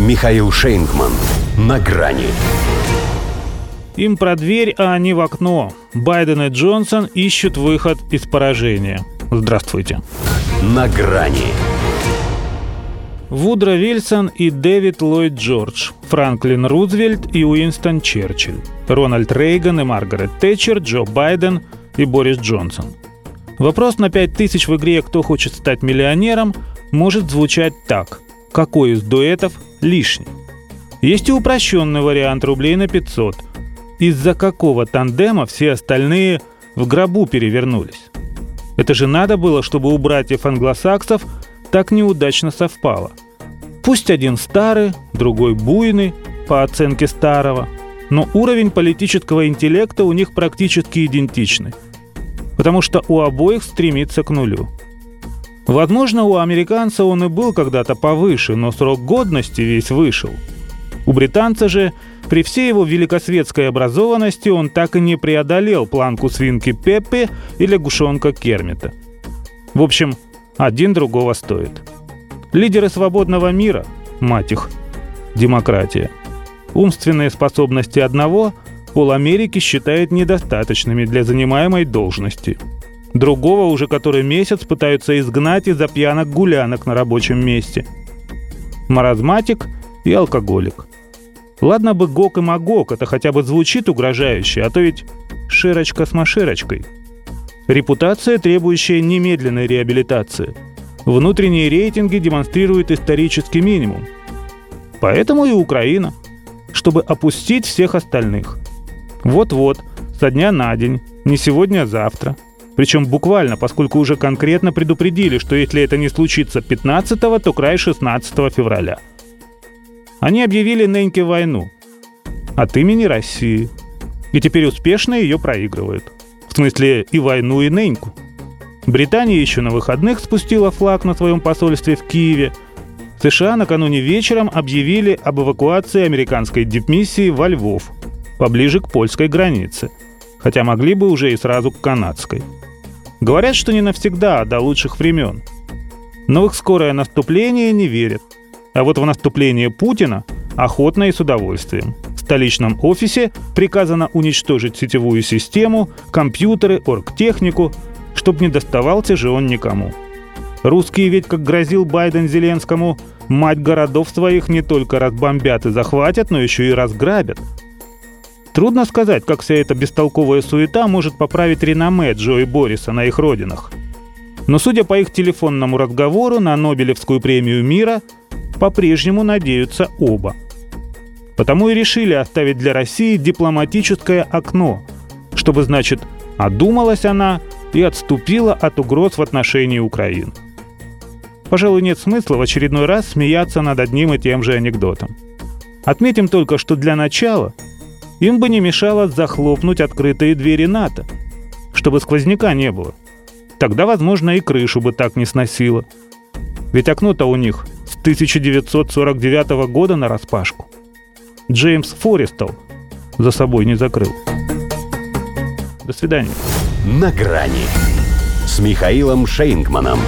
Михаил Шейнгман. На грани. Им про дверь, а они в окно. Байден и Джонсон ищут выход из поражения. Здравствуйте. На грани. Вудро Вильсон и Дэвид Ллойд Джордж, Франклин Рузвельт и Уинстон Черчилль, Рональд Рейган и Маргарет Тэтчер, Джо Байден и Борис Джонсон. Вопрос на 5000 в игре «Кто хочет стать миллионером» может звучать так. Какой из дуэтов лишний? Есть и упрощенный вариант рублей на 500. Из-за какого тандема все остальные в гробу перевернулись? Это же надо было, чтобы у братьев англосаксов так неудачно совпало. Пусть один старый, другой буйный, по оценке старого, но уровень политического интеллекта у них практически идентичный. Потому что у обоих стремится к нулю. Возможно, у американца он и был когда-то повыше, но срок годности весь вышел. У британца же, при всей его великосветской образованности, он так и не преодолел планку свинки Пеппи или гушонка Кермита. В общем, один другого стоит. Лидеры свободного мира, мать их, демократия. Умственные способности одного пол Америки считает недостаточными для занимаемой должности – Другого уже который месяц пытаются изгнать из-за пьянок-гулянок на рабочем месте. Маразматик и алкоголик. Ладно бы Гок и Магок, это хотя бы звучит угрожающе, а то ведь широчка с маширочкой. Репутация, требующая немедленной реабилитации. Внутренние рейтинги демонстрируют исторический минимум. Поэтому и Украина, чтобы опустить всех остальных. Вот-вот, со дня на день, не сегодня, а завтра – причем буквально, поскольку уже конкретно предупредили, что если это не случится 15 то край 16 февраля. Они объявили Неньке войну. От имени России. И теперь успешно ее проигрывают. В смысле и войну, и Неньку. Британия еще на выходных спустила флаг на своем посольстве в Киеве. США накануне вечером объявили об эвакуации американской дипмиссии во Львов, поближе к польской границе, хотя могли бы уже и сразу к канадской – Говорят, что не навсегда, а до лучших времен. Но их скорое наступление не верят. А вот в наступление Путина охотно и с удовольствием. В столичном офисе приказано уничтожить сетевую систему, компьютеры, оргтехнику, чтобы не доставал он никому. Русские ведь, как грозил Байден Зеленскому, мать городов своих не только разбомбят и захватят, но еще и разграбят – Трудно сказать, как вся эта бестолковая суета может поправить реноме Джо и Бориса на их родинах. Но судя по их телефонному разговору на Нобелевскую премию мира, по-прежнему надеются оба. Потому и решили оставить для России дипломатическое окно, чтобы, значит, одумалась она и отступила от угроз в отношении Украины. Пожалуй, нет смысла в очередной раз смеяться над одним и тем же анекдотом. Отметим только, что для начала – им бы не мешало захлопнуть открытые двери НАТО, чтобы сквозняка не было. Тогда, возможно, и крышу бы так не сносило. Ведь окно-то у них с 1949 года на распашку. Джеймс Форестал за собой не закрыл. До свидания. На грани с Михаилом Шейнгманом.